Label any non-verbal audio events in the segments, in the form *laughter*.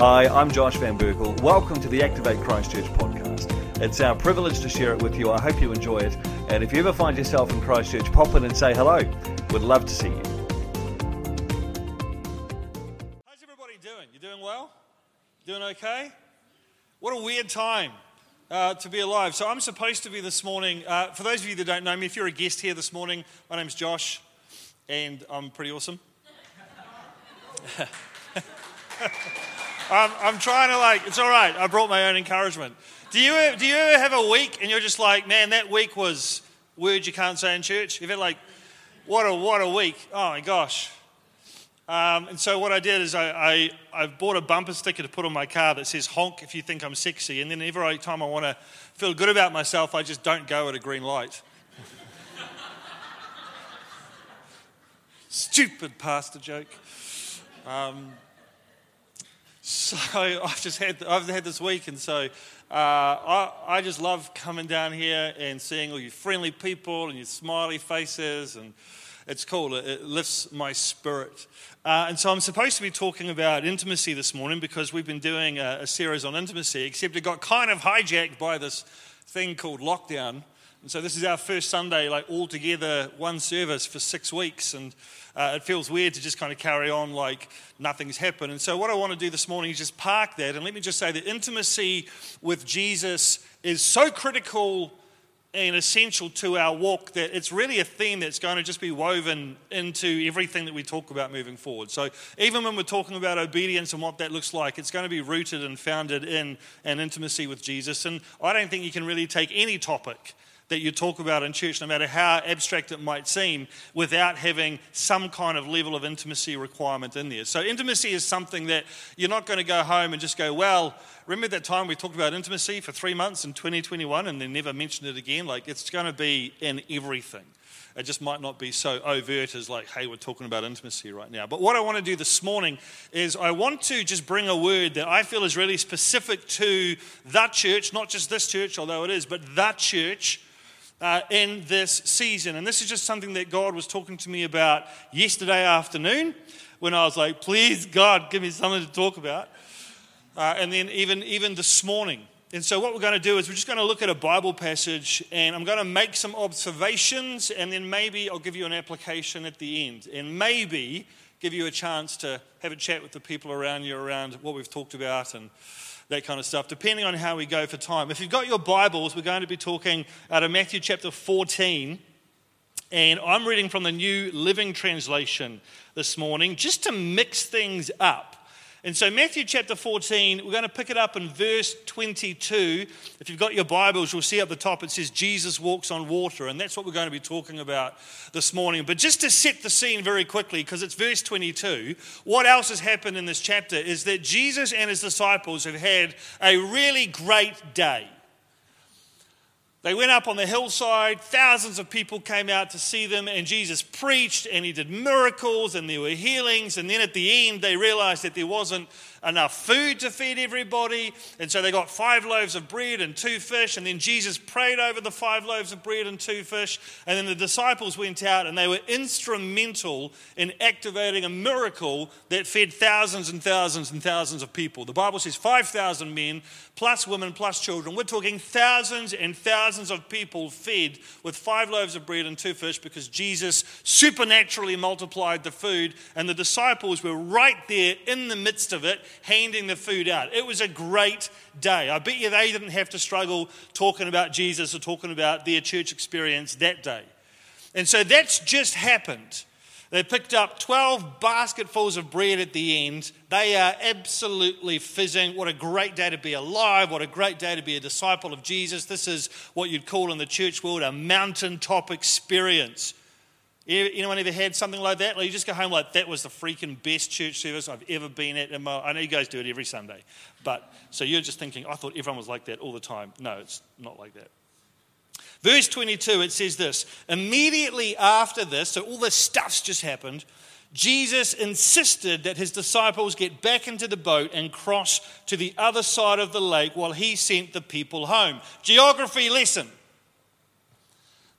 Hi, I'm Josh Van Berkel. Welcome to the Activate Christchurch podcast. It's our privilege to share it with you. I hope you enjoy it. And if you ever find yourself in Christchurch, pop in and say hello. We'd love to see you. How's everybody doing? You doing well? Doing okay? What a weird time uh, to be alive. So, I'm supposed to be this morning. Uh, for those of you that don't know me, if you're a guest here this morning, my name's Josh, and I'm pretty awesome. *laughs* I'm, I'm trying to, like, it's all right. I brought my own encouragement. Do you, do you ever have a week and you're just like, man, that week was words you can't say in church? You've had, like, what a, what a week. Oh my gosh. Um, and so what I did is I, I, I, bought a bumper sticker to put on my car that says honk if you think I'm sexy. And then every time I want to feel good about myself, I just don't go at a green light. *laughs* Stupid pastor joke. Um, so *laughs* I've just had, I've had this week, and so uh, I, I just love coming down here and seeing all you friendly people and your smiley faces, and it's cool. It, it lifts my spirit. Uh, and so I'm supposed to be talking about intimacy this morning because we've been doing a, a series on intimacy, except it got kind of hijacked by this thing called lockdown. And so this is our first Sunday, like all together, one service for six weeks. And uh, it feels weird to just kind of carry on like nothing's happened. And so, what I want to do this morning is just park that. And let me just say that intimacy with Jesus is so critical and essential to our walk that it's really a theme that's going to just be woven into everything that we talk about moving forward. So, even when we're talking about obedience and what that looks like, it's going to be rooted and founded in an intimacy with Jesus. And I don't think you can really take any topic that you talk about in church, no matter how abstract it might seem, without having some kind of level of intimacy requirement in there. So, intimacy is something that you're not going to go home and just go, well, remember that time we talked about intimacy for three months in 2021 and then never mentioned it again? Like, it's going to be in everything. It just might not be so overt as, like, hey, we're talking about intimacy right now. But what I want to do this morning is I want to just bring a word that I feel is really specific to that church, not just this church, although it is, but that church uh, in this season. And this is just something that God was talking to me about yesterday afternoon when I was like, please, God, give me something to talk about. Uh, and then even, even this morning. And so, what we're going to do is we're just going to look at a Bible passage and I'm going to make some observations and then maybe I'll give you an application at the end. And maybe give you a chance to have a chat with the people around you around what we've talked about and that kind of stuff, depending on how we go for time. If you've got your Bibles, we're going to be talking out of Matthew chapter 14. And I'm reading from the New Living Translation this morning just to mix things up. And so, Matthew chapter 14, we're going to pick it up in verse 22. If you've got your Bibles, you'll see at the top it says, Jesus walks on water. And that's what we're going to be talking about this morning. But just to set the scene very quickly, because it's verse 22, what else has happened in this chapter is that Jesus and his disciples have had a really great day. They went up on the hillside, thousands of people came out to see them, and Jesus preached and he did miracles and there were healings. And then at the end, they realized that there wasn't enough food to feed everybody. And so they got five loaves of bread and two fish. And then Jesus prayed over the five loaves of bread and two fish. And then the disciples went out and they were instrumental in activating a miracle that fed thousands and thousands and thousands of people. The Bible says 5,000 men, plus women, plus children. We're talking thousands and thousands of people fed with five loaves of bread and two fish because Jesus supernaturally multiplied the food. And the disciples were right there in the midst of it handing the food out. It was a great day. I bet you they didn't have to struggle talking about Jesus or talking about their church experience that day. And so that's just happened. They picked up 12 basketfuls of bread at the end. They are absolutely fizzing. What a great day to be alive. What a great day to be a disciple of Jesus. This is what you'd call in the church world a mountaintop experience. Anyone ever had something like that? Like you just go home like that was the freaking best church service I've ever been at. In my, I know you guys do it every Sunday, but so you're just thinking, I thought everyone was like that all the time. No, it's not like that. Verse 22, it says this Immediately after this, so all this stuff's just happened, Jesus insisted that his disciples get back into the boat and cross to the other side of the lake while he sent the people home. Geography lesson.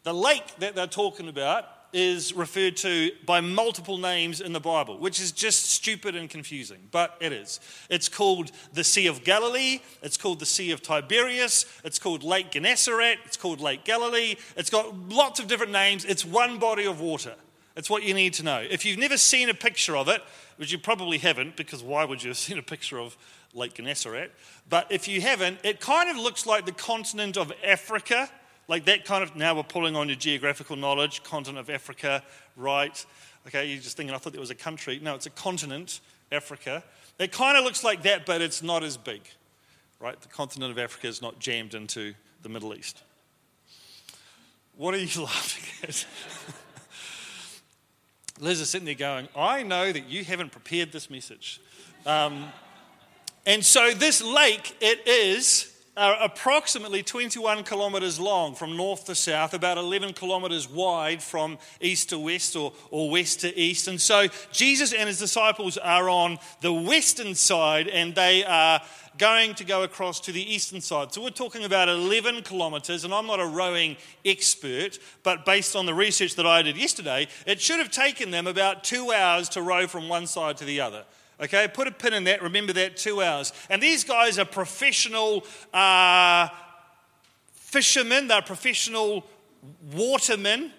The lake that they're talking about is referred to by multiple names in the Bible, which is just stupid and confusing, but it is. It's called the Sea of Galilee, it's called the Sea of Tiberias, it's called Lake Gennesaret, it's called Lake Galilee. It's got lots of different names. It's one body of water. It's what you need to know. If you've never seen a picture of it, which you probably haven't, because why would you have *laughs* seen a picture of Lake Gennesaret? But if you haven't, it kind of looks like the continent of Africa like that kind of, now we're pulling on your geographical knowledge, continent of Africa, right? Okay, you're just thinking, I thought it was a country. No, it's a continent, Africa. It kind of looks like that, but it's not as big, right? The continent of Africa is not jammed into the Middle East. What are you *laughs* laughing at? Liz is sitting there going, I know that you haven't prepared this message. Um, and so this lake, it is are approximately 21 kilometres long from north to south, about 11 kilometres wide from east to west or, or west to east. And so Jesus and his disciples are on the western side and they are going to go across to the eastern side. So we're talking about 11 kilometres, and I'm not a rowing expert, but based on the research that I did yesterday, it should have taken them about two hours to row from one side to the other. Okay, put a pin in that. Remember that two hours. And these guys are professional uh, fishermen, they're professional watermen.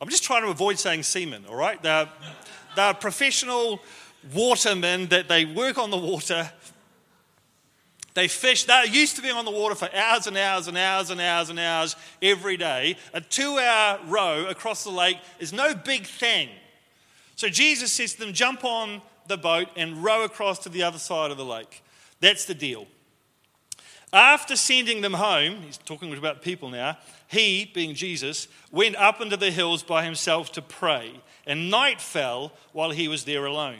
I'm just trying to avoid saying seamen, all right? They're, they're professional watermen that they work on the water. They fish. They're used to being on the water for hours and hours and hours and hours and hours every day. A two hour row across the lake is no big thing. So Jesus says to them, jump on the boat and row across to the other side of the lake. That's the deal. After sending them home, he's talking about people now, he, being Jesus, went up into the hills by himself to pray, and night fell while he was there alone.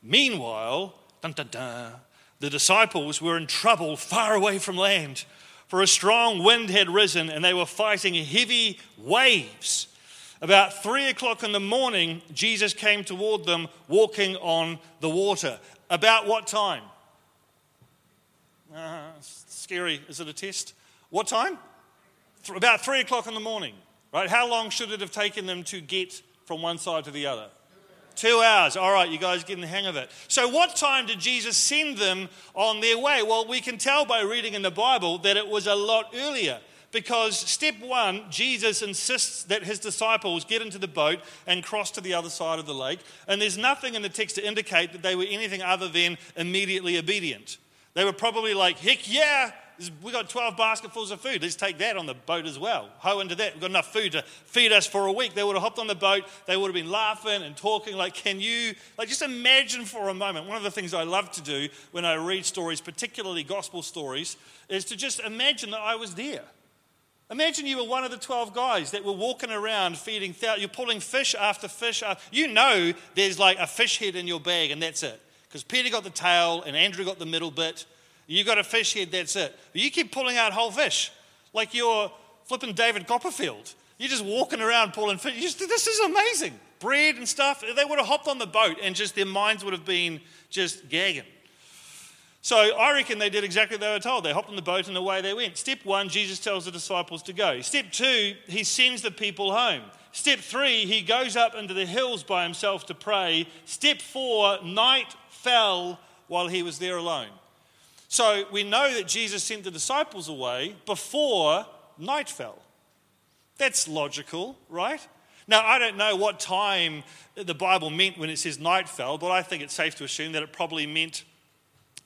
Meanwhile, dun, dun, dun, the disciples were in trouble far away from land, for a strong wind had risen, and they were fighting heavy waves. About three o'clock in the morning, Jesus came toward them walking on the water. About what time? Uh, scary. Is it a test? What time? About three o'clock in the morning, right? How long should it have taken them to get from one side to the other? Two hours. All right, you guys getting the hang of it. So, what time did Jesus send them on their way? Well, we can tell by reading in the Bible that it was a lot earlier because step one, Jesus insists that his disciples get into the boat and cross to the other side of the lake. And there's nothing in the text to indicate that they were anything other than immediately obedient. They were probably like, heck yeah, we got 12 basketfuls of food. Let's take that on the boat as well. Hoe into that. We've got enough food to feed us for a week. They would have hopped on the boat. They would have been laughing and talking. Like, can you, like, just imagine for a moment. One of the things I love to do when I read stories, particularly gospel stories, is to just imagine that I was there. Imagine you were one of the 12 guys that were walking around feeding, you're pulling fish after fish. You know there's like a fish head in your bag and that's it. Because Peter got the tail and Andrew got the middle bit. You got a fish head, that's it. But you keep pulling out whole fish like you're flipping David Copperfield. You're just walking around pulling fish. Just, this is amazing. Bread and stuff. They would have hopped on the boat and just their minds would have been just gagging. So I reckon they did exactly what they were told. They hopped on the boat and away they went. Step one, Jesus tells the disciples to go. Step two, he sends the people home. Step three, he goes up into the hills by himself to pray. Step four, night fell while he was there alone. So we know that Jesus sent the disciples away before night fell. That's logical, right? Now, I don't know what time the Bible meant when it says night fell, but I think it's safe to assume that it probably meant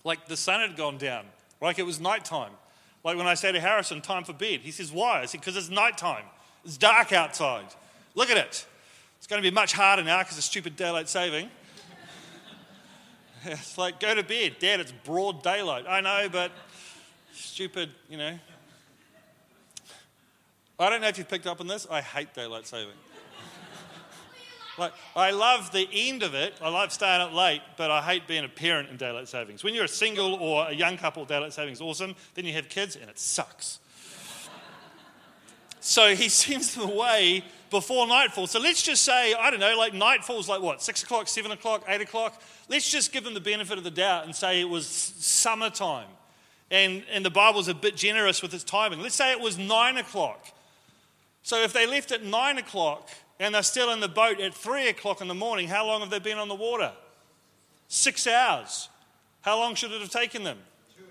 like the sun had gone down, like it was nighttime. Like when I say to Harrison, time for bed, he says, Why? I said, Because it's nighttime. It's dark outside. Look at it. It's going to be much harder now because of stupid daylight saving. *laughs* it's like, go to bed. Dad, it's broad daylight. I know, but stupid, you know. I don't know if you've picked up on this. I hate daylight saving. Like, I love the end of it. I love staying up late, but I hate being a parent in daylight savings. When you're a single or a young couple, daylight savings awesome. Then you have kids, and it sucks. *laughs* so he *laughs* sends them away before nightfall. So let's just say, I don't know, like nightfall's like what, six o'clock, seven o'clock, eight o'clock? Let's just give them the benefit of the doubt and say it was summertime. And, and the Bible's a bit generous with its timing. Let's say it was nine o'clock. So if they left at nine o'clock, and they're still in the boat at three o'clock in the morning, how long have they been on the water? Six hours. How long should it have taken them?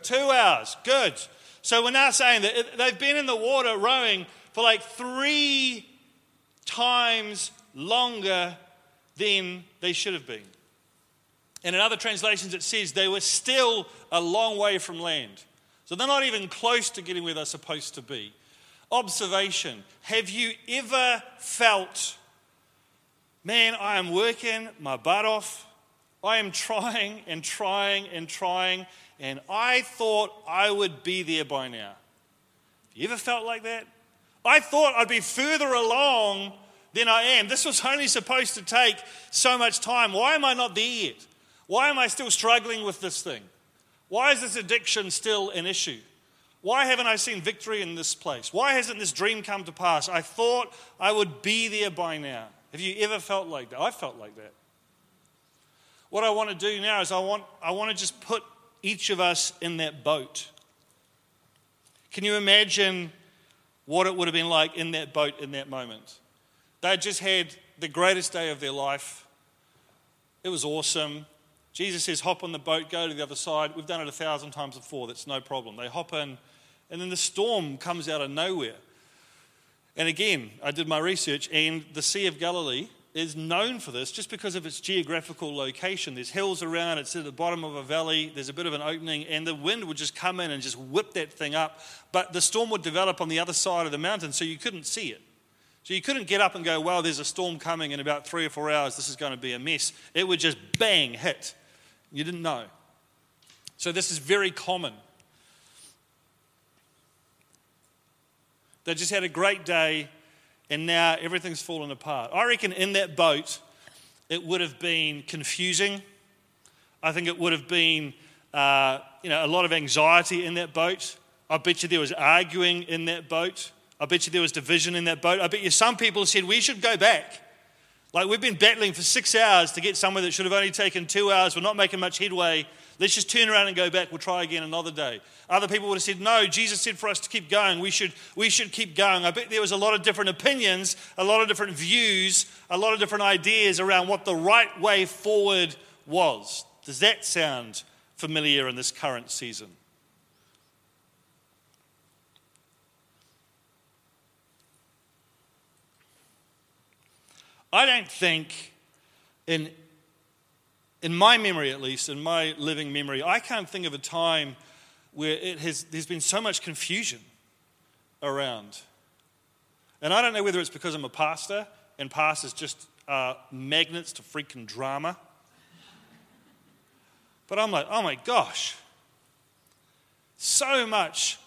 Two hours. Good. So we're now saying that they've been in the water rowing for like three times longer than they should have been. And in other translations, it says they were still a long way from land. So they're not even close to getting where they're supposed to be. Observation Have you ever felt, man, I am working my butt off? I am trying and trying and trying, and I thought I would be there by now. Have you ever felt like that? I thought I'd be further along than I am. This was only supposed to take so much time. Why am I not there yet? Why am I still struggling with this thing? Why is this addiction still an issue? Why haven't I seen victory in this place? Why hasn't this dream come to pass? I thought I would be there by now. Have you ever felt like that? I felt like that. What I want to do now is I want, I want to just put each of us in that boat. Can you imagine what it would have been like in that boat in that moment? They just had the greatest day of their life. It was awesome. Jesus says, hop on the boat, go to the other side. We've done it a thousand times before, that's no problem. They hop in, and then the storm comes out of nowhere. And again, I did my research, and the Sea of Galilee is known for this just because of its geographical location. There's hills around, it's at the bottom of a valley, there's a bit of an opening, and the wind would just come in and just whip that thing up. But the storm would develop on the other side of the mountain, so you couldn't see it. So you couldn't get up and go, well, there's a storm coming in about three or four hours, this is going to be a mess. It would just bang hit. You didn't know. So this is very common. They just had a great day, and now everything's fallen apart. I reckon in that boat, it would have been confusing. I think it would have been, uh, you know, a lot of anxiety in that boat. I bet you there was arguing in that boat. I bet you there was division in that boat. I bet you some people said we should go back. Like we've been battling for six hours to get somewhere that should have only taken two hours. We're not making much headway. Let's just turn around and go back. We'll try again another day. Other people would have said, No, Jesus said for us to keep going. We should, we should keep going. I bet there was a lot of different opinions, a lot of different views, a lot of different ideas around what the right way forward was. Does that sound familiar in this current season? I don't think, in, in my memory at least, in my living memory, I can't think of a time where it has, there's been so much confusion around. And I don't know whether it's because I'm a pastor and pastors just are magnets to freaking drama. But I'm like, oh my gosh, so much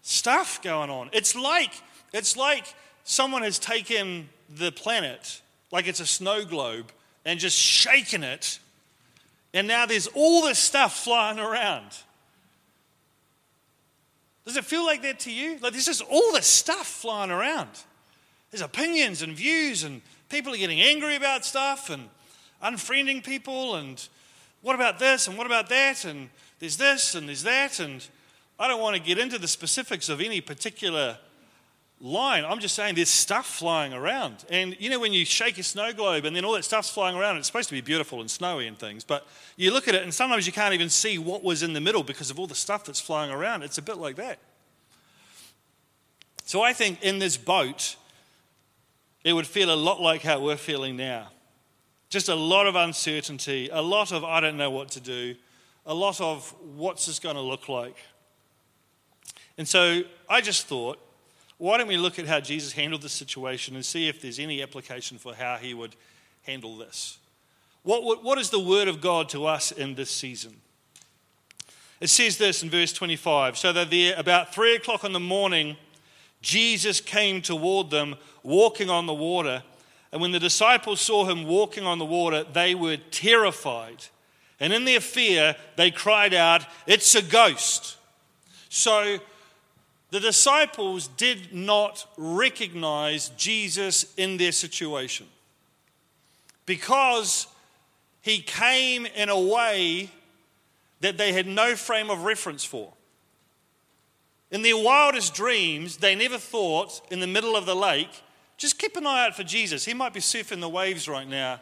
stuff going on. It's like, it's like someone has taken the planet like it's a snow globe and just shaking it. And now there's all this stuff flying around. Does it feel like that to you? Like there's just all this stuff flying around. There's opinions and views, and people are getting angry about stuff and unfriending people, and what about this and what about that, and there's this and there's that. And I don't want to get into the specifics of any particular line. I'm just saying there's stuff flying around. And you know, when you shake a snow globe and then all that stuff's flying around, it's supposed to be beautiful and snowy and things, but you look at it and sometimes you can't even see what was in the middle because of all the stuff that's flying around. It's a bit like that. So I think in this boat, it would feel a lot like how we're feeling now. Just a lot of uncertainty, a lot of I don't know what to do, a lot of what's this going to look like. And so I just thought, why don't we look at how Jesus handled this situation and see if there's any application for how he would handle this? What, what is the word of God to us in this season? It says this in verse 25 So that there, about three o'clock in the morning, Jesus came toward them, walking on the water. And when the disciples saw him walking on the water, they were terrified. And in their fear, they cried out, It's a ghost. So the disciples did not recognize Jesus in their situation because he came in a way that they had no frame of reference for. In their wildest dreams, they never thought in the middle of the lake Just keep an eye out for Jesus. He might be surfing the waves right now.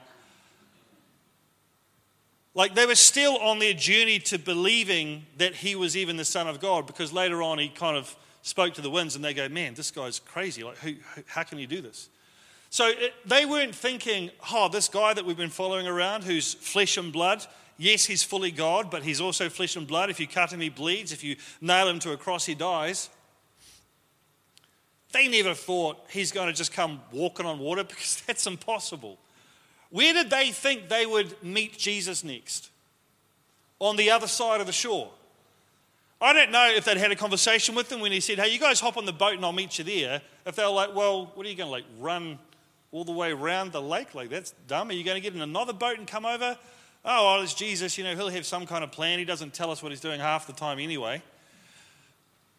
Like they were still on their journey to believing that he was even the Son of God because later on he kind of spoke to the winds and they go, Man, this guy's crazy. Like, who, how can he do this? So it, they weren't thinking, Oh, this guy that we've been following around who's flesh and blood, yes, he's fully God, but he's also flesh and blood. If you cut him, he bleeds. If you nail him to a cross, he dies. They never thought he's going to just come walking on water *laughs* because that's impossible. Where did they think they would meet Jesus next? On the other side of the shore. I don't know if they'd had a conversation with him when he said, Hey, you guys hop on the boat and I'll meet you there. If they were like, Well, what are you going to like run all the way around the lake? Like, that's dumb. Are you going to get in another boat and come over? Oh, well, it's Jesus. You know, he'll have some kind of plan. He doesn't tell us what he's doing half the time anyway.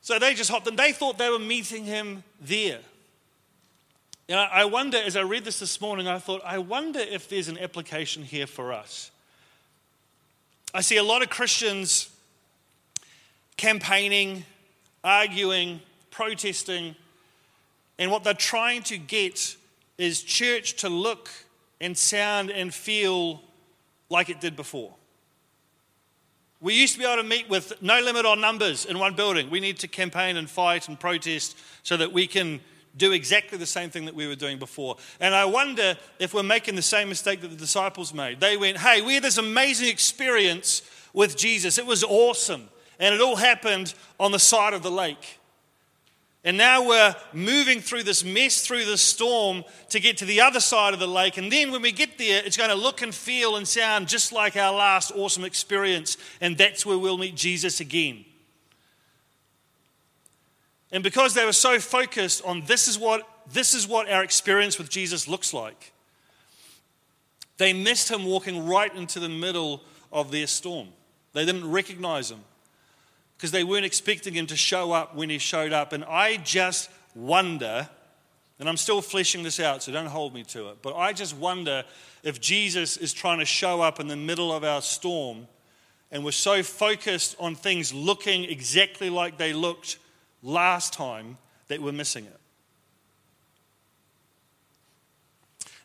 So they just hopped and they thought they were meeting him there. And I wonder, as I read this this morning, I thought, I wonder if there's an application here for us. I see a lot of Christians campaigning, arguing, protesting, and what they're trying to get is church to look and sound and feel like it did before. We used to be able to meet with no limit on numbers in one building. We need to campaign and fight and protest so that we can do exactly the same thing that we were doing before. And I wonder if we're making the same mistake that the disciples made. They went, Hey, we had this amazing experience with Jesus. It was awesome. And it all happened on the side of the lake. And now we're moving through this mess, through this storm to get to the other side of the lake. And then when we get there, it's going to look and feel and sound just like our last awesome experience. And that's where we'll meet Jesus again. And because they were so focused on this is what, this is what our experience with Jesus looks like, they missed him walking right into the middle of their storm. They didn't recognize him because they weren't expecting him to show up when he showed up. And I just wonder, and I'm still fleshing this out, so don't hold me to it, but I just wonder if Jesus is trying to show up in the middle of our storm and we're so focused on things looking exactly like they looked last time that we're missing it.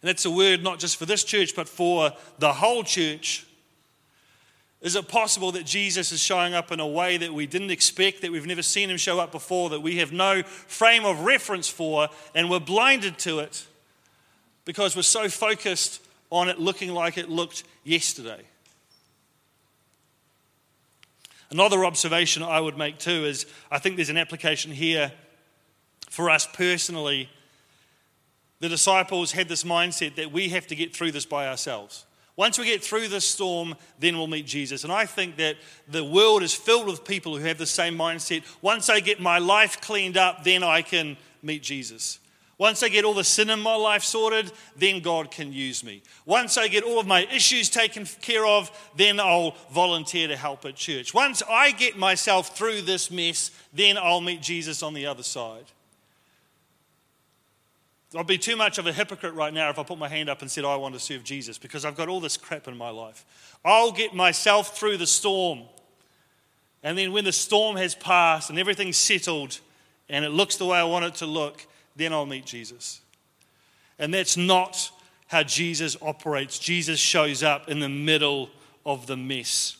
And that's a word not just for this church, but for the whole church. Is it possible that Jesus is showing up in a way that we didn't expect, that we've never seen him show up before, that we have no frame of reference for, and we're blinded to it because we're so focused on it looking like it looked yesterday? Another observation I would make too is I think there's an application here for us personally. The disciples had this mindset that we have to get through this by ourselves. Once we get through this storm, then we'll meet Jesus. And I think that the world is filled with people who have the same mindset. Once I get my life cleaned up, then I can meet Jesus. Once I get all the sin in my life sorted, then God can use me. Once I get all of my issues taken care of, then I'll volunteer to help at church. Once I get myself through this mess, then I'll meet Jesus on the other side. I'd be too much of a hypocrite right now if I put my hand up and said, I want to serve Jesus because I've got all this crap in my life. I'll get myself through the storm. And then when the storm has passed and everything's settled and it looks the way I want it to look, then I'll meet Jesus. And that's not how Jesus operates. Jesus shows up in the middle of the mess.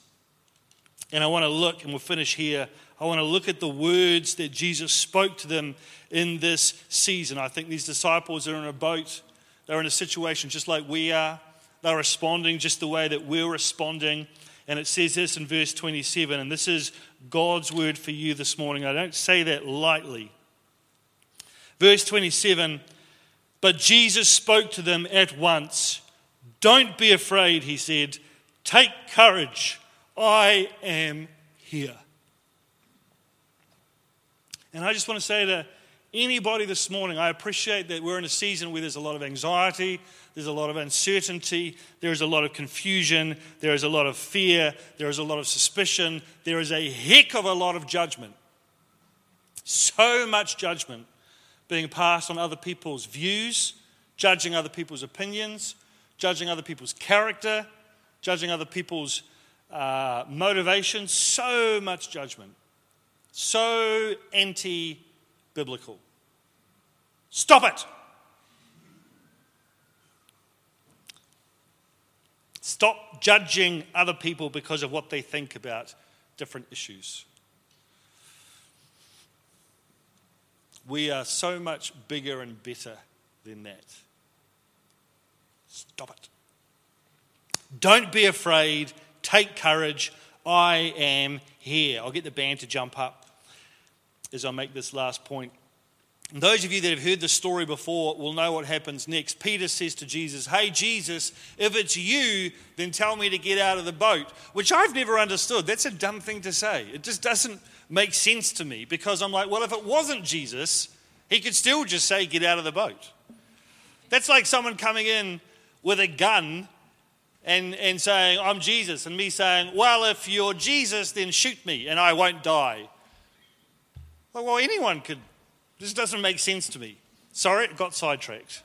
And I want to look, and we'll finish here. I want to look at the words that Jesus spoke to them in this season. I think these disciples are in a boat, they're in a situation just like we are. They're responding just the way that we're responding. And it says this in verse 27, and this is God's word for you this morning. I don't say that lightly. Verse 27 But Jesus spoke to them at once. Don't be afraid, he said. Take courage. I am here. And I just want to say to anybody this morning, I appreciate that we're in a season where there's a lot of anxiety, there's a lot of uncertainty, there is a lot of confusion, there is a lot of fear, there is a lot of suspicion, there is a heck of a lot of judgment. So much judgment being passed on other people's views, judging other people's opinions, judging other people's character, judging other people's uh, motivations. So much judgment so anti biblical. Stop it! Stop judging other people because of what they think about different issues. We are so much bigger and better than that. Stop it. Don't be afraid. Take courage. I am here. I'll get the band to jump up as I make this last point. And those of you that have heard the story before will know what happens next. Peter says to Jesus, Hey, Jesus, if it's you, then tell me to get out of the boat, which I've never understood. That's a dumb thing to say. It just doesn't make sense to me because I'm like, well, if it wasn't Jesus, he could still just say, Get out of the boat. That's like someone coming in with a gun and, and saying, I'm Jesus, and me saying, Well, if you're Jesus, then shoot me and I won't die. Well, well anyone could this doesn't make sense to me. Sorry, it got sidetracked.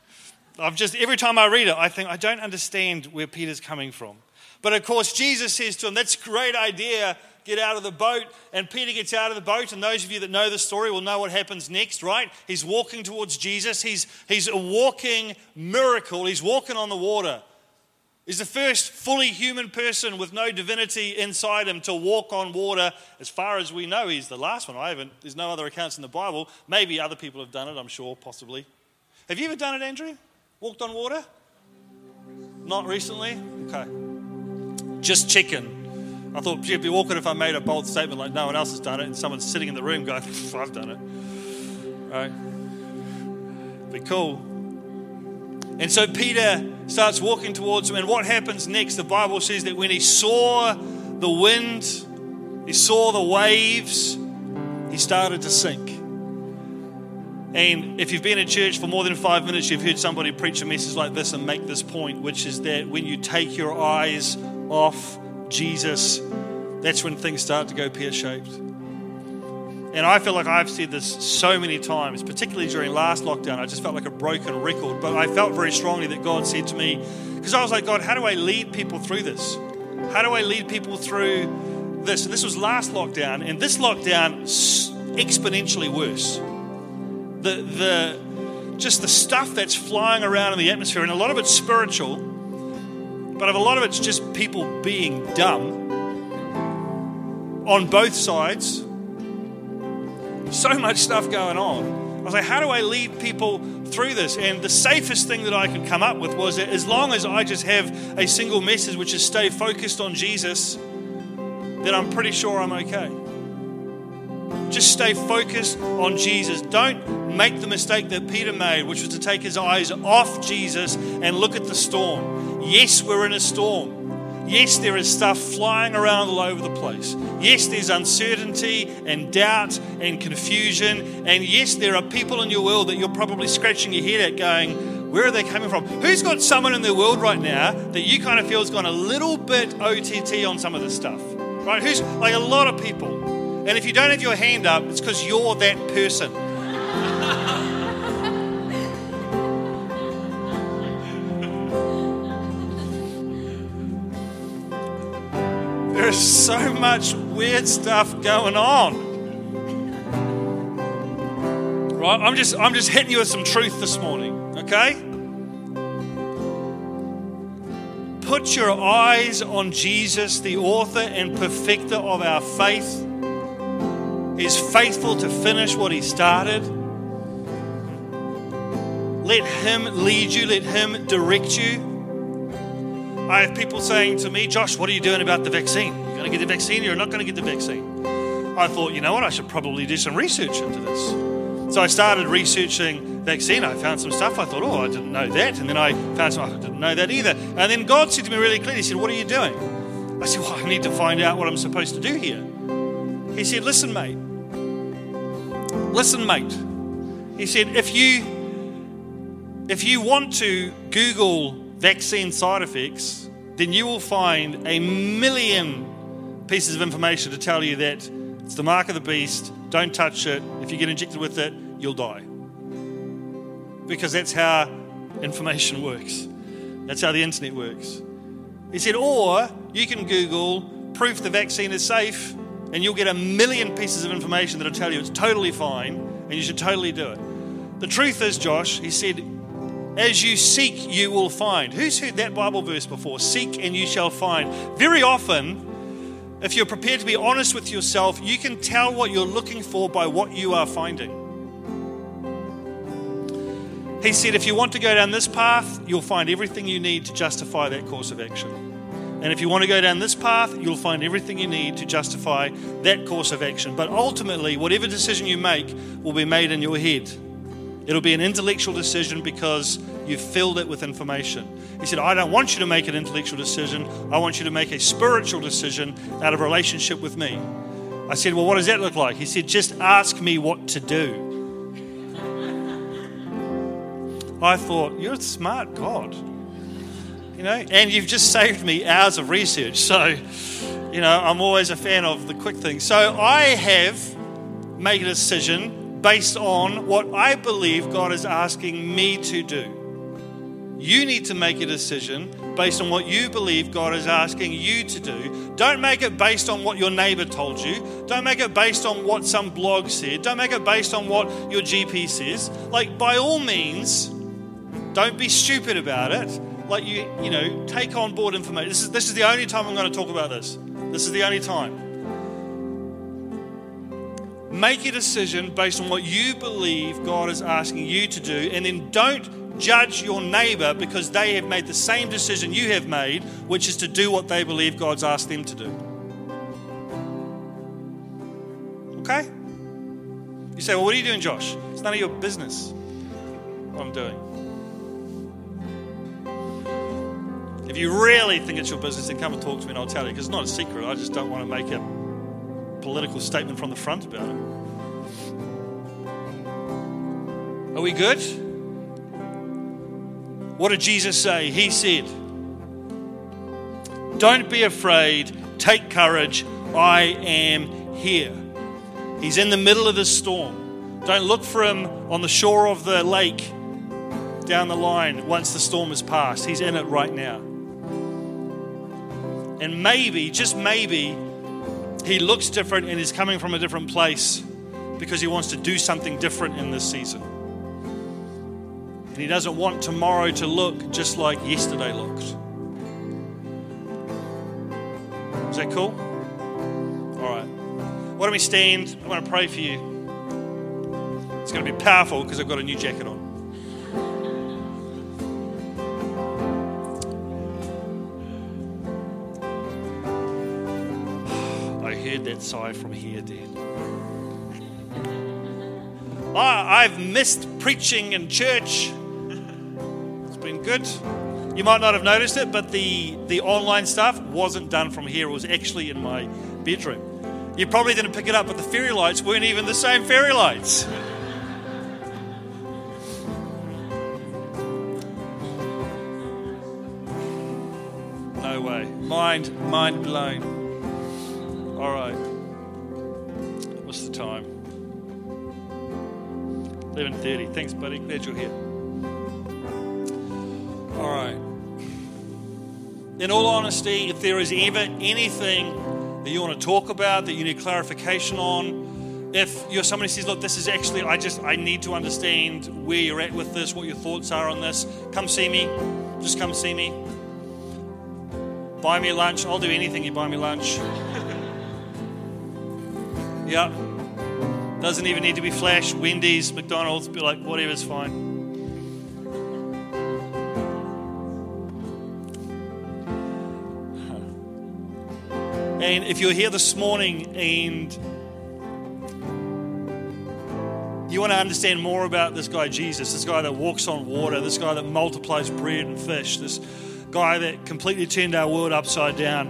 I've just, every time I read it, I think, I don't understand where Peter's coming from. But of course, Jesus says to him, That's a great idea. Get out of the boat. And Peter gets out of the boat. And those of you that know the story will know what happens next, right? He's walking towards Jesus. He's, he's a walking miracle. He's walking on the water. He's the first fully human person with no divinity inside him to walk on water. As far as we know, he's the last one. I haven't, there's no other accounts in the Bible. Maybe other people have done it, I'm sure, possibly. Have you ever done it, Andrew? Walked on water? Not recently? Okay. Just checking. I thought it'd be awkward if I made a bold statement like no one else has done it and someone's sitting in the room going, *laughs* I've done it. Right? Be cool. And so Peter starts walking towards him. And what happens next? The Bible says that when he saw the wind, he saw the waves, he started to sink. And if you've been in church for more than five minutes, you've heard somebody preach a message like this and make this point, which is that when you take your eyes off Jesus, that's when things start to go pear shaped. And I feel like I've said this so many times, particularly during last lockdown. I just felt like a broken record. But I felt very strongly that God said to me, because I was like, God, how do I lead people through this? How do I lead people through this? And this was last lockdown, and this lockdown exponentially worse. The the just the stuff that's flying around in the atmosphere, and a lot of it's spiritual, but a lot of it's just people being dumb on both sides so much stuff going on. I was like, how do I lead people through this? And the safest thing that I could come up with was that as long as I just have a single message, which is stay focused on Jesus, then I'm pretty sure I'm okay. Just stay focused on Jesus. Don't make the mistake that Peter made, which was to take his eyes off Jesus and look at the storm. Yes, we're in a storm. Yes, there is stuff flying around all over the place. Yes, there's uncertainty and doubt and confusion. And yes, there are people in your world that you're probably scratching your head at going, where are they coming from? Who's got someone in their world right now that you kind of feel has gone a little bit OTT on some of this stuff? Right? Who's like a lot of people. And if you don't have your hand up, it's because you're that person. So much weird stuff going on. Right? I'm just I'm just hitting you with some truth this morning, okay? Put your eyes on Jesus, the author and perfecter of our faith. Is faithful to finish what he started. Let him lead you, let him direct you. I have people saying to me, Josh, what are you doing about the vaccine? Going to get the vaccine or you're not going to get the vaccine? I thought, you know what, I should probably do some research into this. So I started researching vaccine. I found some stuff. I thought, oh, I didn't know that. And then I found some, I didn't know that either. And then God said to me really clearly, He said, What are you doing? I said, Well, I need to find out what I'm supposed to do here. He said, Listen, mate. Listen, mate. He said, if you if you want to Google vaccine side effects, then you will find a million pieces of information to tell you that it's the mark of the beast, don't touch it. If you get injected with it, you'll die. Because that's how information *laughs* works, that's how the internet works. He said, or you can Google proof the vaccine is safe, and you'll get a million pieces of information that'll tell you it's totally fine and you should totally do it. The truth is, Josh, he said, As you seek, you will find. Who's heard that Bible verse before? Seek and you shall find. Very often, if you're prepared to be honest with yourself, you can tell what you're looking for by what you are finding. He said, if you want to go down this path, you'll find everything you need to justify that course of action. And if you want to go down this path, you'll find everything you need to justify that course of action. But ultimately, whatever decision you make will be made in your head. It'll be an intellectual decision because you've filled it with information. He said, I don't want you to make an intellectual decision. I want you to make a spiritual decision out of relationship with me. I said, Well, what does that look like? He said, Just ask me what to do. I thought, You're a smart God. You know, and you've just saved me hours of research. So, you know, I'm always a fan of the quick thing. So I have made a decision based on what I believe God is asking me to do. You need to make a decision based on what you believe God is asking you to do. Don't make it based on what your neighbor told you. Don't make it based on what some blog said. Don't make it based on what your GP says. Like, by all means, don't be stupid about it. Like, you, you know, take on board information. This is, this is the only time I'm going to talk about this. This is the only time. Make a decision based on what you believe God is asking you to do, and then don't judge your neighbor because they have made the same decision you have made, which is to do what they believe God's asked them to do. Okay? You say, well, what are you doing, Josh? It's none of your business what I'm doing. If you really think it's your business, then come and talk to me and I'll tell you because it's not a secret. I just don't want to make it political statement from the front about it. Are we good? What did Jesus say? He said, Don't be afraid, take courage, I am here. He's in the middle of the storm. Don't look for him on the shore of the lake down the line once the storm has passed. He's in it right now. And maybe, just maybe, he looks different and is coming from a different place because he wants to do something different in this season. And he doesn't want tomorrow to look just like yesterday looked. Is that cool? All right. Why don't we stand? I want to pray for you. It's going to be powerful because I've got a new jacket on. Sigh from here, Dan. Ah, I've missed preaching in church. It's been good. You might not have noticed it, but the, the online stuff wasn't done from here. It was actually in my bedroom. You probably didn't pick it up, but the fairy lights weren't even the same fairy lights. No way. Mind, mind blown. 11:30. Thanks, buddy. Glad you're here. All right. In all honesty, if there is ever anything that you want to talk about that you need clarification on, if you're somebody who says, "Look, this is actually I just I need to understand where you're at with this, what your thoughts are on this," come see me. Just come see me. Buy me lunch. I'll do anything you buy me lunch. *laughs* Yeah. Doesn't even need to be Flash, Wendy's, McDonald's, be like, whatever's fine. And if you're here this morning and you want to understand more about this guy Jesus, this guy that walks on water, this guy that multiplies bread and fish, this guy that completely turned our world upside down.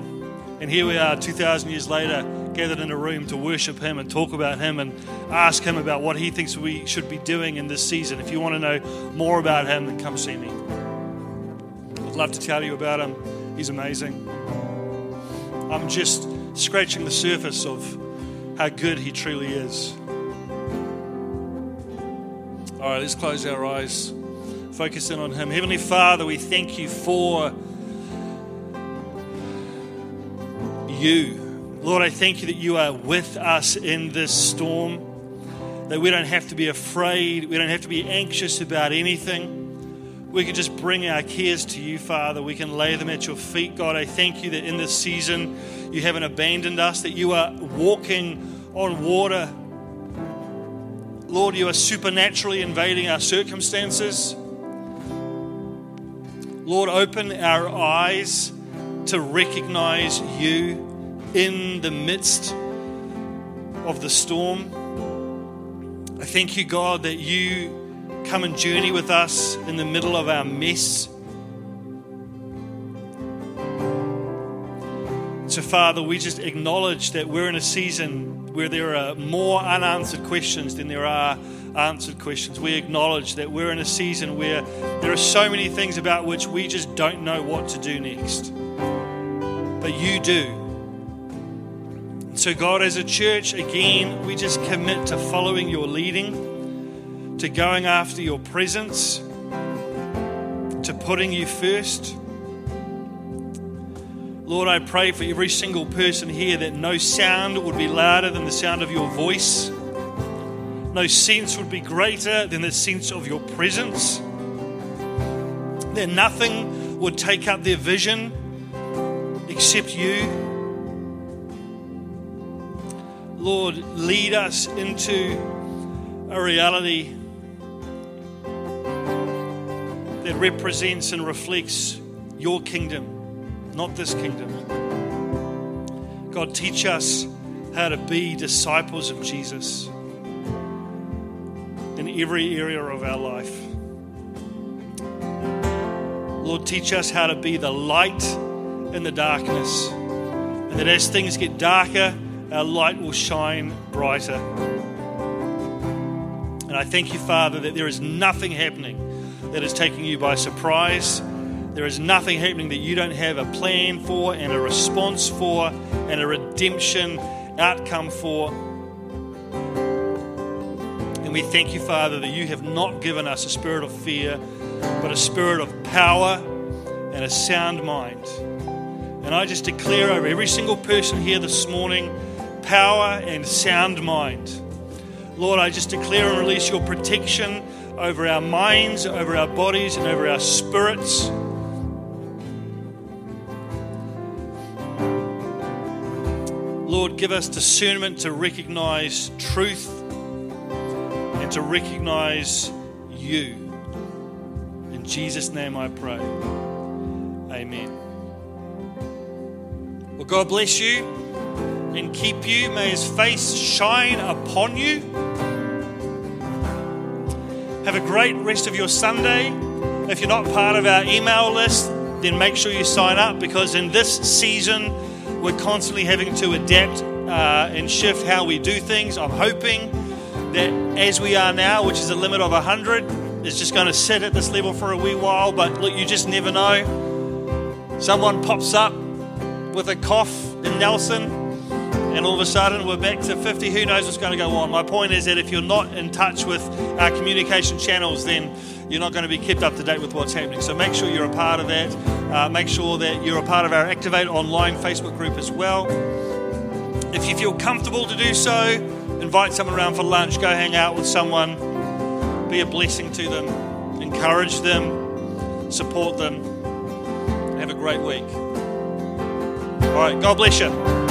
And here we are 2,000 years later gathered in a room to worship Him and talk about Him and ask Him about what He thinks we should be doing in this season. If you want to know more about Him, then come see me. I'd love to tell you about Him. He's amazing. I'm just scratching the surface of how good He truly is. All right, let's close our eyes, focus in on Him. Heavenly Father, we thank you for you. Lord, I thank you that you are with us in this storm, that we don't have to be afraid, we don't have to be anxious about anything. we can just bring our cares to you, Father. We can lay them at your feet, God. I thank you that in this season you haven't abandoned us, that you are walking on water. Lord, you are supernaturally invading our circumstances. Lord, open our eyes to recognize you in the midst of the storm. I thank you, God, that you come and journey with us in the middle of our mess. So, Father, we just acknowledge that we're in a season where there are more unanswered questions than there are answered questions. We acknowledge that we're in a season where there are so many things about which we just don't know what to do next. But you do. So, God, as a church, again, we just commit to following your leading, to going after your presence, to putting you first. Lord, I pray for every single person here that no sound would be louder than the sound of your voice, no sense would be greater than the sense of your presence, that nothing would take up their vision except you. Lord, lead us into a reality that represents and reflects your kingdom, not this kingdom. God, teach us how to be disciples of Jesus in every area of our life. Lord, teach us how to be the light in the darkness. And that as things get darker, our light will shine brighter. And I thank you, Father, that there is nothing happening that is taking you by surprise. There is nothing happening that you don't have a plan for and a response for and a redemption outcome for. And we thank you, Father, that you have not given us a spirit of fear, but a spirit of power and a sound mind. And I just declare over every single person here this morning power and sound mind. Lord, I just declare and release your protection over our minds, over our bodies, and over our spirits. Lord, give us discernment to recognize truth and to recognize you. In Jesus' name I pray. Amen. Well, God bless you and keep you. May his face shine upon you. Have a great rest of your Sunday. If you're not part of our email list, then make sure you sign up because in this season, we're constantly having to adapt uh, and shift how we do things. I'm hoping that as we are now, which is a limit of 100, is just going to sit at this level for a wee while. But look, you just never know. Someone pops up with a cough in Nelson, and all of a sudden we're back to 50. Who knows what's going to go on? My point is that if you're not in touch with our communication channels, then you're not going to be kept up to date with what's happening. So make sure you're a part of that. Uh, make sure that you're a part of our Activate Online Facebook group as well. If you feel comfortable to do so, invite someone around for lunch, go hang out with someone, be a blessing to them, encourage them, support them. Have a great week. All right, God bless you.